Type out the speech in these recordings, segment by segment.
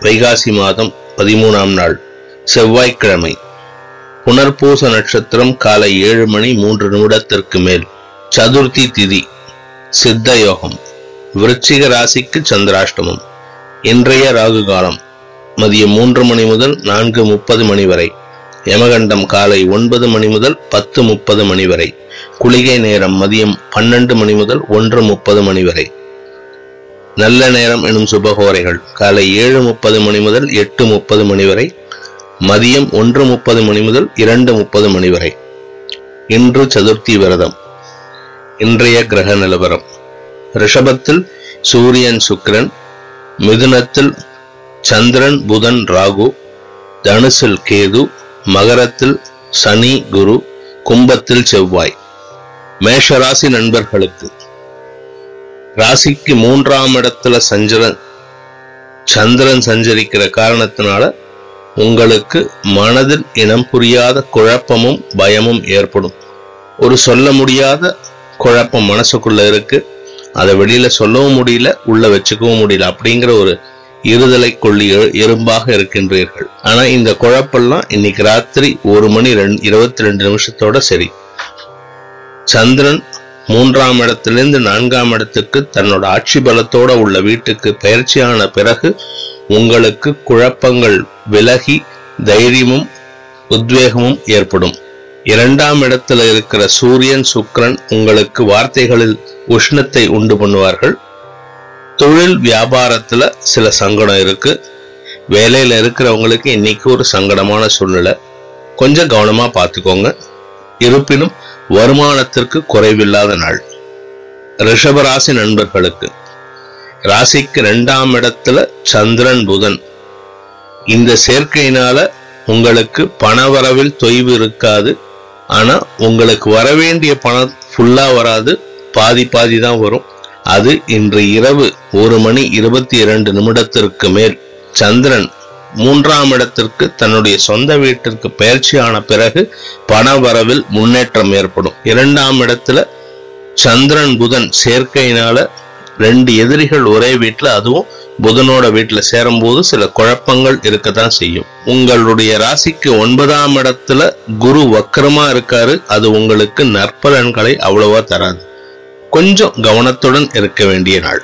வைகாசி மாதம் பதிமூணாம் நாள் செவ்வாய்க்கிழமை. புனர்பூச நட்சத்திரம் காலை ஏழு மணி மூன்று நிமிடத்திற்கு மேல். சதுர்த்தி திதி சித்த யோகம். விருச்சிக ராசிக்கு சந்திராஷ்டமம். இன்றைய ராகு காலம் மதியம் மூன்று மணி முதல் நான்கு முப்பது மணி வரை. யமகண்டம் காலை ஒன்பது மணி முதல் பத்து முப்பது மணி வரை. குளிகை நேரம் மதியம் பன்னெண்டு மணி முதல் ஒன்று முப்பது மணி வரை. நல்ல நேரம் எனும் சுபகோரைகள். காலை ஏழு முப்பது மணி முதல் எட்டு முப்பது மணி வரை மதியம் ஒன்று முப்பது மணி முதல் இரண்டு முப்பது மணி வரை. இன்று சதுர்த்தி விரதம். இன்றைய கிரக நிலவரம். ரிஷபத்தில் சூரியன் சுக்கிரன் மிதுனத்தில் சந்திரன் புதன் ராகு தனுசில் கேது மகரத்தில் சனி குரு கும்பத்தில் செவ்வாய். மேஷராசி நண்பர்களுக்கு ராசிக்கு மூன்றாம் இடத்துல சஞ்சரன் சந்திரன் சஞ்சரிக்கிற காரணத்தினால உங்களுக்கு மனதில் இனம் புரியாத குழப்பமும் பயமும் ஏற்படும். ஒரு சொல்ல முடியாத குழப்பம் மனசுக்குள்ள இருக்கு. அதை வெளியில சொல்லவும் முடியல உள்ள வச்சுக்கவும் முடியல அப்படிங்கிற ஒரு இருதலை கொள்ளி எறும்பாக இருக்கின்றீர்கள். ஆனா இந்த குழப்பெல்லாம் இன்னைக்கு ராத்திரி ஒரு மணி ரெண்டு இருபத்தி ரெண்டு நிமிஷத்தோட சரி. சந்திரன் மூன்றாம் இடத்திலிருந்து நான்காம் இடத்துக்கு தன்னோட ஆட்சி பலத்தோட உள்ள வீட்டுக்கு பயிற்சியான பிறகு உங்களுக்கு குழப்பங்கள் விலகி தைரியமும் உத்வேகமும் ஏற்படும். இரண்டாம் இடத்துல இருக்கிற சூரியன் சுக்கிரன் உங்களுக்கு வார்த்தைகளில் உஷ்ணத்தை உண்டு பண்ணுவார்கள். தொழில் வியாபாரத்துல சில சங்கடம் இருக்கு. வேலையில இருக்கிறவங்களுக்கு இன்னைக்கு ஒரு சங்கடமான சூழ்நிலை. கொஞ்சம் கவனமா பார்த்துக்கோங்க. இருப்பினும் வருமானத்திற்கு குறைவில்லாத நாள். ரிஷபராசி நண்பர்களுக்கு ராசிக்கு இரண்டாம் இடத்துல சந்திரன் புதன். இந்த சேர்க்கையினால உங்களுக்கு பணவரவில் தொய்வு இருக்காது. ஆனா உங்களுக்கு வரவேண்டிய பணம் ஃபுல்லா வராது. பாதி பாதி தான் வரும். அது இன்று இரவு ஒரு மணி இருபத்தி இரண்டு நிமிடத்திற்கு மேல். சந்திரன் மூன்றாம் இடத்திற்கு தன்னுடைய சொந்த வீட்டிற்கு பயிற்சியான பிறகு பண வரவில் முன்னேற்றம் ஏற்படும். இரண்டாம் இடத்துல சந்திரன் புதன் சேர்க்கையினால ரெண்டு எதிரிகள் ஒரே வீட்டுல அதுவும் புதனோட வீட்டில் சேரும்போது சில குழப்பங்கள் இருக்கத்தான் செய்யும். உங்களுடைய ராசிக்கு ஒன்பதாம் இடத்துல குரு வக்கரமா இருக்காரு. அது உங்களுக்கு நற்பலன்களை அவ்வளவா தராது. கொஞ்சம் கவனத்துடன் இருக்க வேண்டிய நாள்.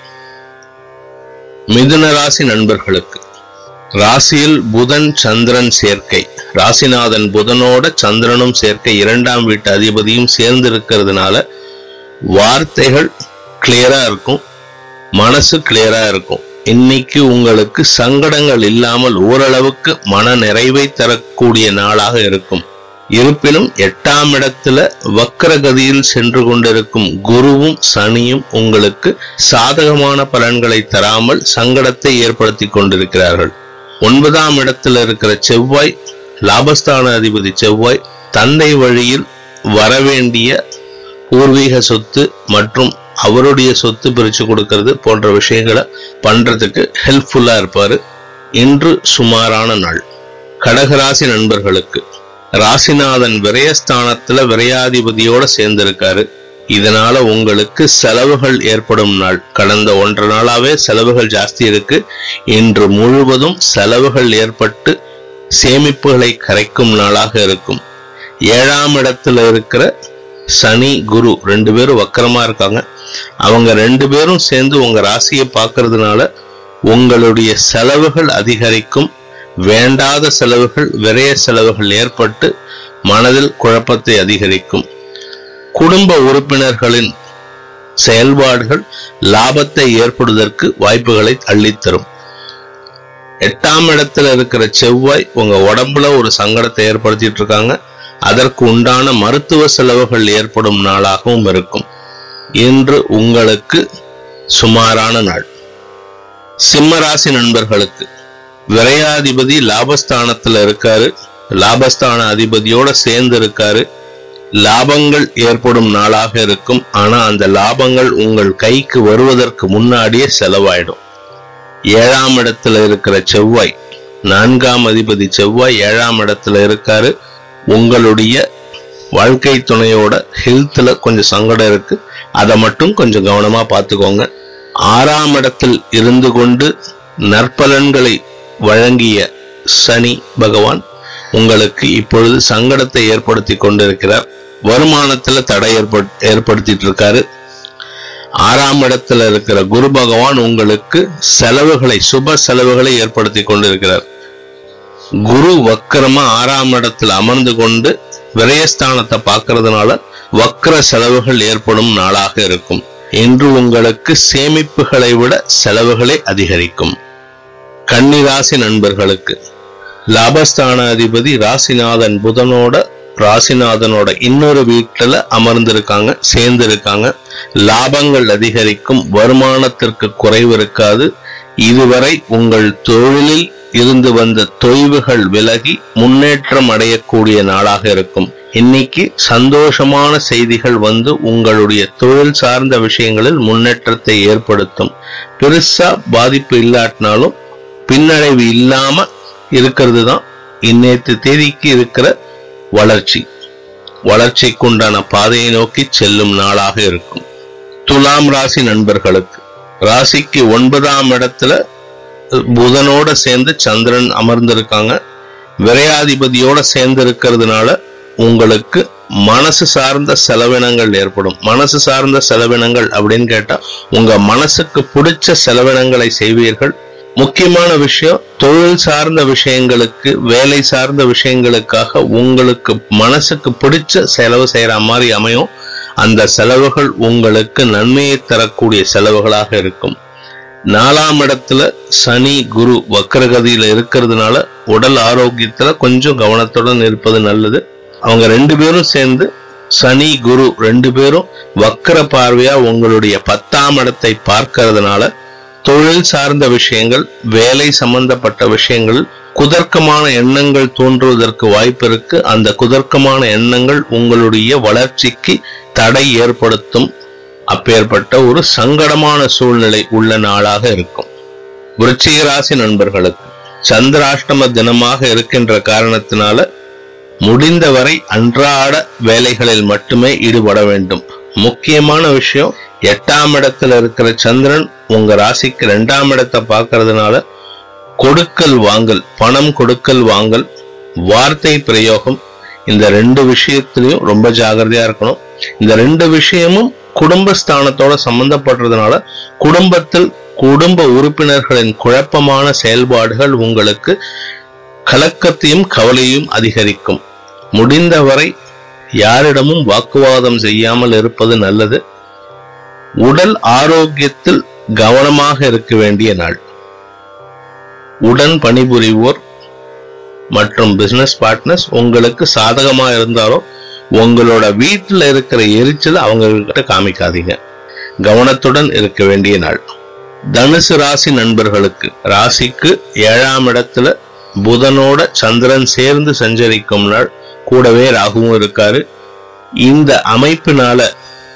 மிதுன ராசி நண்பர்களுக்கு ராசியில் புதன் சந்திரன் சேர்க்கை. ராசிநாதன் புதனோட சந்திரனும் சேர்க்கை. இரண்டாம் வீட்டு அதிபதியும் சேர்ந்து இருக்கிறதுனால வார்த்தைகள் கிளியரா இருக்கும். மனசு கிளியரா இருக்கும். இன்னைக்கு உங்களுக்கு சங்கடங்கள் இல்லாமல் ஓரளவுக்கு மன நிறைவை தரக்கூடிய நாளாக இருக்கும். இருப்பினும் எட்டாம் இடத்துல வக்கரகதியில் சென்று கொண்டிருக்கும் குருவும் சனியும் உங்களுக்கு சாதகமான பலன்களை தராமல் சங்கடத்தை ஏற்படுத்தி கொண்டிருக்கிறார்கள். ஒன்பதாம் இடத்துல இருக்கிற செவ்வாய் லாபஸ்தான அதிபதி செவ்வாய் தந்தை வழியில் வரவேண்டிய பூர்வீக சொத்து மற்றும் அவருடைய சொத்து பிரித்து கொடுக்கறது போன்ற விஷயங்களை பண்ணுறதுக்கு ஹெல்ப்ஃபுல்லாக இருப்பார். இன்று சுமாரான நாள். கடகராசி நண்பர்களுக்கு ராசிநாதன் விரயஸ்தானத்தில் விரையாதிபதியோடு சேர்ந்திருக்காரு. இதனால உங்களுக்கு செலவுகள் ஏற்படும் நாள். கடந்த ஒன்றரை நாளாவே செலவுகள் ஜாஸ்தி இருக்கு. இன்று முழுவதும் செலவுகள் ஏற்பட்டு சேமிப்புகளை கரைக்கும் நாளாக இருக்கும். ஏழாம் இடத்துல இருக்கிற சனி குரு ரெண்டு பேரும் வக்கரமா இருக்காங்க. அவங்க ரெண்டு பேரும் சேர்ந்து உங்க ராசியை பார்க்கறதுனால உங்களுடைய செலவுகள் அதிகரிக்கும். வேண்டாத செலவுகள் விரைய செலவுகள் ஏற்பட்டு மனதில் குழப்பத்தை அதிகரிக்கும். குடும்ப உறுப்பினர்களின் செயல்பாடுகள் லாபத்தை ஏற்படுவதற்கு வாய்ப்புகளை அள்ளித்தரும் எட்டாம் இடத்துல இருக்கிற செவ்வாய் உங்க உடம்புல ஒரு சங்கடத்தை ஏற்படுத்திட்டு இருக்காங்க. அதற்கு உண்டான மருத்துவ செலவுகள் ஏற்படும் நாளாகவும் இருக்கும். இன்று உங்களுக்கு சுமாரான நாள். சிம்மராசி நண்பர்களுக்கு விரையாதிபதி லாபஸ்தானத்துல இருக்காரு. லாபஸ்தான அதிபதியோட சேர்ந்து இருக்காரு. லாபங்கள் ஏற்படும் நாளாக இருக்கும். ஆனா அந்த லாபங்கள் உங்கள் கைக்கு வருவதற்கு முன்னாடியே செலவாயிடும். ஏழாம் இடத்துல இருக்கிற செவ்வாய் நான்காம் அதிபதி செவ்வாய் ஏழாம் இடத்துல இருக்காரு. உங்களுடைய வாழ்க்கை துணையோட ஹெல்த்ல கொஞ்சம் சங்கடம் இருக்கு. அதை மட்டும் கொஞ்சம் கவனமா பார்த்துக்கோங்க. ஆறாம் இடத்தில் இருந்து கொண்டு நற்பலன்களை வழங்கிய சனி பகவான் உங்களுக்கு இப்பொழுது சங்கடத்தை ஏற்படுத்தி கொண்டிருக்கிறார். வருமானத்துல தடை ஏற்பட் ஏற்படுத்திட்டு இருக்காரு ஆறாம் இடத்துல இருக்கிற குரு பகவான் உங்களுக்கு செலவுகளை சுப செலவுகளை ஏற்படுத்தி கொண்டிருக்கிறார். குரு வக்கரமா ஆறாம் இடத்துல அமர்ந்து கொண்டு விரயஸ்தானத்தை பார்க்கறதுனால வக்கர செலவுகள் ஏற்படும் நாளாக இருக்கும். இன்று உங்களுக்கு சேமிப்புகளை விட செலவுகளை அதிகரிக்கும். கன்னிராசி நண்பர்களுக்கு லாபஸ்தான அதிபதி ராசிநாதன் புதனோட ராசிநாதனோட இன்னொரு வீட்டுல அமர்ந்திருக்காங்க சேர்ந்து இருக்காங்க லாபங்கள் அதிகரிக்கும் வருமானத்திற்கு குறைவு இருக்காது. இதுவரை உங்கள் தொழிலில் இருந்து வந்த தொய்வுகள் விலகி முன்னேற்றம் அடையக்கூடிய நாளாக இருக்கும். இன்னைக்கு சந்தோஷமான செய்திகள் வந்து உங்களுடைய தொழில் சார்ந்த விஷயங்களில் முன்னேற்றத்தை ஏற்படுத்தும். பெருசா பாதிப்பு இல்லாட்டினாலும் பின்னடைவு இல்லாம இருக்கிறது தான் இன்னேற்று தேதிக்கு இருக்கிற வளர்ச்சி. வளர்ச்சிக்குண்டான பாதையை நோக்கி செல்லும் நாளாக இருக்கும். துலாம் ராசி நண்பர்களுக்கு ராசிக்கு ஒன்பதாம் இடத்துல புதனோட சேர்ந்து சந்திரன் அமர்ந்திருக்காங்க. விரையாதிபதியோட சேர்ந்து இருக்கிறதுனால உங்களுக்கு மனசு சார்ந்த செலவினங்கள் ஏற்படும். மனசு சார்ந்த செலவினங்கள் அப்படின்னு கேட்டா உங்க மனசுக்கு பிடிச்ச செலவினங்களை செய்வீர்கள். முக்கியமான விஷயம் தொழில் சார்ந்த விஷயங்களுக்கு வேலை சார்ந்த விஷயங்களுக்காக உங்களுக்கு மனசுக்கு பிடிச்ச செலவு செய்கிற மாதிரி அமையும். அந்த செலவுகள் உங்களுக்கு நன்மையை தரக்கூடிய செலவுகளாக இருக்கும். நாலாம் இடத்துல சனி குரு வக்கரகதியில் இருக்கிறதுனால உடல் ஆரோக்கியத்தில் கொஞ்சம் கவனத்துடன் இருப்பது நல்லது. அவங்க ரெண்டு பேரும் சேர்ந்து சனி குரு ரெண்டு பேரும் வக்கர பார்வையா உங்களுடைய பத்தாம் இடத்தை பார்க்கறதுனால தொழில் சார்ந்த விஷயங்கள் வேலை சம்பந்தப்பட்ட விஷயங்கள் குதர்க்கமான எண்ணங்கள் தோன்றுவதற்கு வாய்ப்பு இருக்கு. அந்த குதர்க்கமான எண்ணங்கள் உங்களுடைய வளர்ச்சிக்கு தடை ஏற்படுத்தும் அப்பேற்பட்ட ஒரு சங்கடமான சூழ்நிலை உள்ள நாளாக இருக்கும். விருச்சிக ராசி நண்பர்களுக்கு சந்திராஷ்டம தினமாக இருக்கின்ற காரணத்தினால முடிந்தவரை அன்றாட வேலைகளில் மட்டுமே ஈடுபட வேண்டும். முக்கியமான விஷயம் எட்டாம் இடத்துல இருக்கிற சந்திரன் உங்க ராசிக்கு ரெண்டாம் இடத்தை பார்க்கறதுனால கொடுக்கல் வாங்கல் பணம் கொடுக்கல் வாங்கல் வார்த்தை பிரயோகம் இந்த ரெண்டு விஷயத்திலையும் ரொம்ப ஜாகிரதையா இருக்கணும். இந்த ரெண்டு விஷயமும் குடும்பஸ்தானத்தோட சம்பந்தப்படுறதுனால குடும்பத்தில் குடும்ப உறுப்பினர்களின் குழப்பமான செயல்பாடுகள் உங்களுக்கு கலக்கத்தையும் கவலையும் அதிகரிக்கும். முடிந்தவரை யாரிடமும் வாக்குவாதம் செய்யாமல் இருப்பது நல்லது. உடல் ஆரோக்கியத்தில் கவனமாக இருக்க வேண்டிய நாள். உடன் பணிபுரிவோர் மற்றும் பிசினஸ் பார்ட்னர்ஸ் உங்களுக்கு சாதகமா இருந்தாலும் உங்களோட வீட்டில் இருக்கிற எரிச்சல் அவங்க கிட்ட காமிக்காதீங்க. கவனத்துடன் இருக்க வேண்டிய நாள். தனுசு ராசி நண்பர்களுக்கு ராசிக்கு ஏழாம் இடத்துல புதனோட சந்திரன் சேர்ந்து சஞ்சரிக்கும் நாள். கூடவே ராகுவும் இருக்காரு. இந்த அமைப்பினால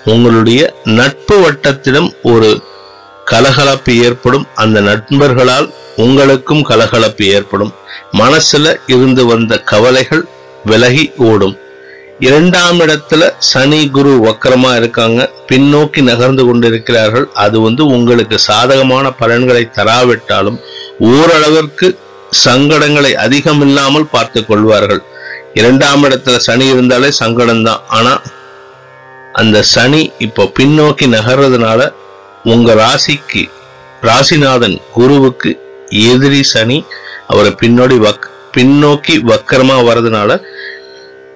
உங்களுடைய நட்பு வட்டத்திடம் ஒரு கலகலப்பு ஏற்படும். அந்த நண்பர்களால் உங்களுக்கும் கலகலப்பு ஏற்படும். மனசுல இருந்து வந்த கவலைகள் விலகி ஓடும். இரண்டாம் இடத்துல சனி குரு வக்கரமா இருக்காங்க. பின்னோக்கி நகர்ந்து கொண்டிருக்கிறார்கள். அது வந்து உங்களுக்கு சாதகமான பலன்களை தராவிட்டாலும் ஓரளவிற்கு சங்கடங்களை அதிகம் இல்லாமல் பார்த்து கொள்வார்கள். இரண்டாம் இடத்துல சனி இருந்தாலே சங்கடம் தான் ஆனா அந்த சனி இப்போ பின்னோக்கி நகர்றதுனால உங்க ராசிக்கு ராசிநாதன் குருவுக்கு எதிரி சனி அவரை பின்னோடி வக் பின்னோக்கி வக்கரமா வர்றதுனால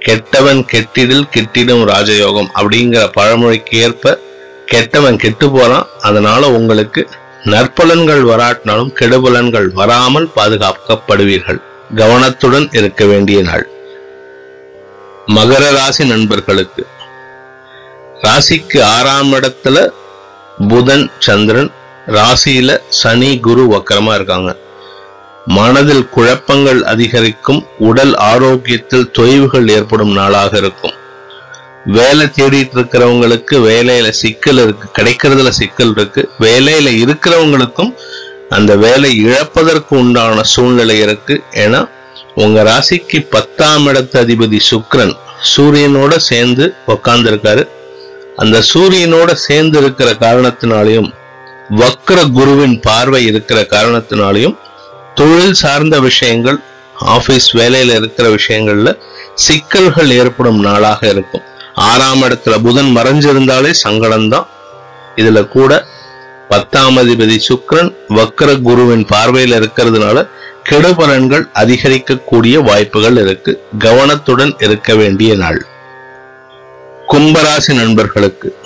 கெட்டவன் கெட்டிடில் கெட்டிடும் ராஜயோகம் அப்படிங்கிற பழமொழிக்கு ஏற்ப கெட்டவன் கெட்டு போறான். அதனால உங்களுக்கு நற்பலன்கள் வராட்டினாலும் கெடுபலன்கள் வராமல் பாதுகாக்கப்படுவீர்கள். கவனத்துடன் இருக்க வேண்டிய நாள். மகர ராசி நண்பர்களுக்கு. ராசிக்கு ஆறாம் இடத்துல புதன் சந்திரன் ராசியில சனி குரு வக்கரமா இருக்காங்க. மனதில் குழப்பங்கள் அதிகரிக்கும் உடல் ஆரோக்கியத்தில் தொய்வுகள் ஏற்படும் நாளாக இருக்கும். வேலை தேடிட்டு இருக்கிறவங்களுக்கு வேலையில சிக்கல் இருக்கு கிடைக்கிறதுல சிக்கல் இருக்கு. வேலையில இருக்கிறவங்களுக்கும் அந்த வேலை இழப்பதற்கு உண்டான சூழ்நிலை இருக்கு. ஏன்னா உங்க ராசிக்கு பத்தாம் இடத்து அதிபதி சுக்ரன் சூரியனோட சேர்ந்து உக்காந்துருக்காரு. அந்த சூரியனோட சேர்ந்து இருக்கிற காரணத்தினாலையும் வக்ர குருவின் பார்வை இருக்கிற காரணத்தினாலையும் தொழில் சார்ந்த விஷயங்கள் ஆபீஸ் வேலையில இருக்கிற விஷயங்கள்ல சிக்கல்கள் ஏற்படும் நாளாக இருக்கும். ஆறாம் இடத்துல புதன் மறைஞ்சிருந்தாலே சங்கடம்தான். இதுல கூட பத்தாம் அதிபதி சுக்ரன் வக்ர குருவின் பார்வையில இருக்கிறதுனால கெடுபலன்கள் அதிகரிக்கக்கூடிய வாய்ப்புகள் இருக்கு. கவனத்துடன் இருக்க வேண்டிய நாள். கும்பராசி நண்பர்களுக்கு.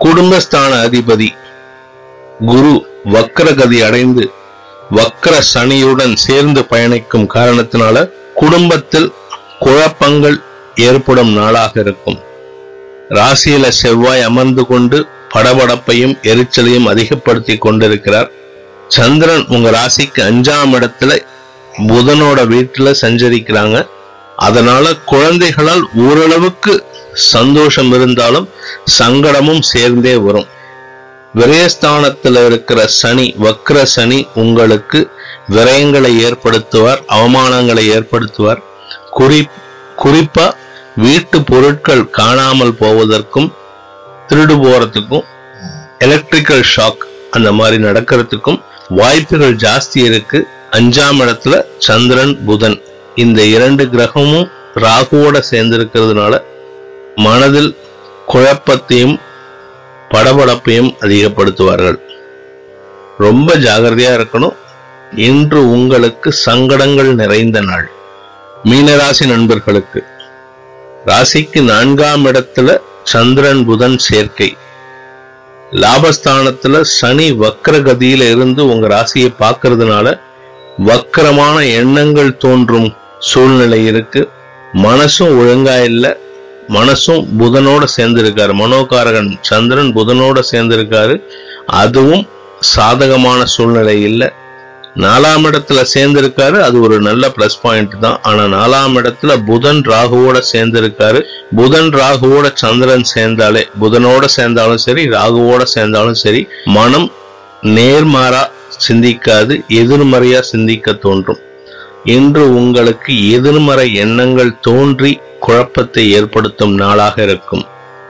குடும்பஸ்தான அதிபதி குரு வக்கரகதி அடைந்து வக்கர சனியுடன் சேர்ந்து பயணிக்கும் காரணத்தினால குடும்பத்தில் குழப்பங்கள் ஏற்படும் நாளாக இருக்கும். ராசியில செவ்வாய் அமர்ந்து கொண்டு படபடப்பையும் எரிச்சலையும் அதிகப்படுத்தி கொண்டிருக்கிறார். சந்திரன் உங்க ராசிக்கு அஞ்சாம் இடத்துல புதனோட வீட்டுல சஞ்சரிக்கிறாங்க. அதனால குழந்தைகளால் ஓரளவுக்கு சந்தோஷம் இருந்தாலும் சங்கடமும் சேர்ந்தே வரும். விரயஸ்தானத்தில் இருக்கிற சனி வக்ர சனி உங்களுக்கு விரயங்களை ஏற்படுத்துவார் அவமானங்களை ஏற்படுத்துவார். குறி குறிப்பா வீட்டு பொருட்கள் காணாமல் போவதற்கும் திருடு போறதுக்கும் எலக்ட்ரிக்கல் ஷாக் அந்த மாதிரி நடக்கிறதுக்கும் வாய்ப்புகள் ஜாஸ்தி இருக்கு. அஞ்சாம் இடத்துல சந்திரன் புதன். இந்த இரண்டு கிரகமும் ராகுவோட சேர்ந்திருக்கிறதுனால மனதில் குழப்பத்தையும் படபடப்பையும் அதிகப்படுத்துவார்கள். ரொம்ப ஜாகிரதையா இருக்கணும். இன்று உங்களுக்கு சங்கடங்கள் நிறைந்த நாள். மீனராசி நண்பர்களுக்கு. ராசிக்கு நான்காம் இடத்துல சந்திரன் புதன் சேர்க்கை. லாபஸ்தானத்துல சனி வக்ரகதியில இருந்து உங்க ராசியை பார்க்கறதுனால வக்கரமான எண்ணங்கள் தோன்றும் சூழ்நிலை இருக்கு. மனசும் ஒழுங்கா இல்லை. மனசும் புதனோட சேர்ந்திருக்காரு. மனோகாரகன் சந்திரன் புதனோட சேர்ந்திருக்காரு. அதுவும் சாதகமான சூழ்நிலை இல்லை. நாலாம் இடத்துல சேர்ந்திருக்காரு. அது ஒரு நல்ல பிளஸ் பாயிண்ட் தான். ஆனா நாலாம் இடத்துல புதன் ராகுவோட சேர்ந்திருக்காரு. புதன் ராகுவோட சந்திரன் சேர்ந்தாலே புதனோட சேர்ந்தாலும் சரி ராகுவோட சேர்ந்தாலும் சரி மனம் நேர்மாறா சிந்திக்காது எதிர்மறையா சிந்திக்க தோன்றும். இன்று உங்களுக்கு எதிர்மறை எண்ணங்கள் தோன்றி குழப்பத்தை ஏற்படுத்தும் நாளாக இருக்கும்.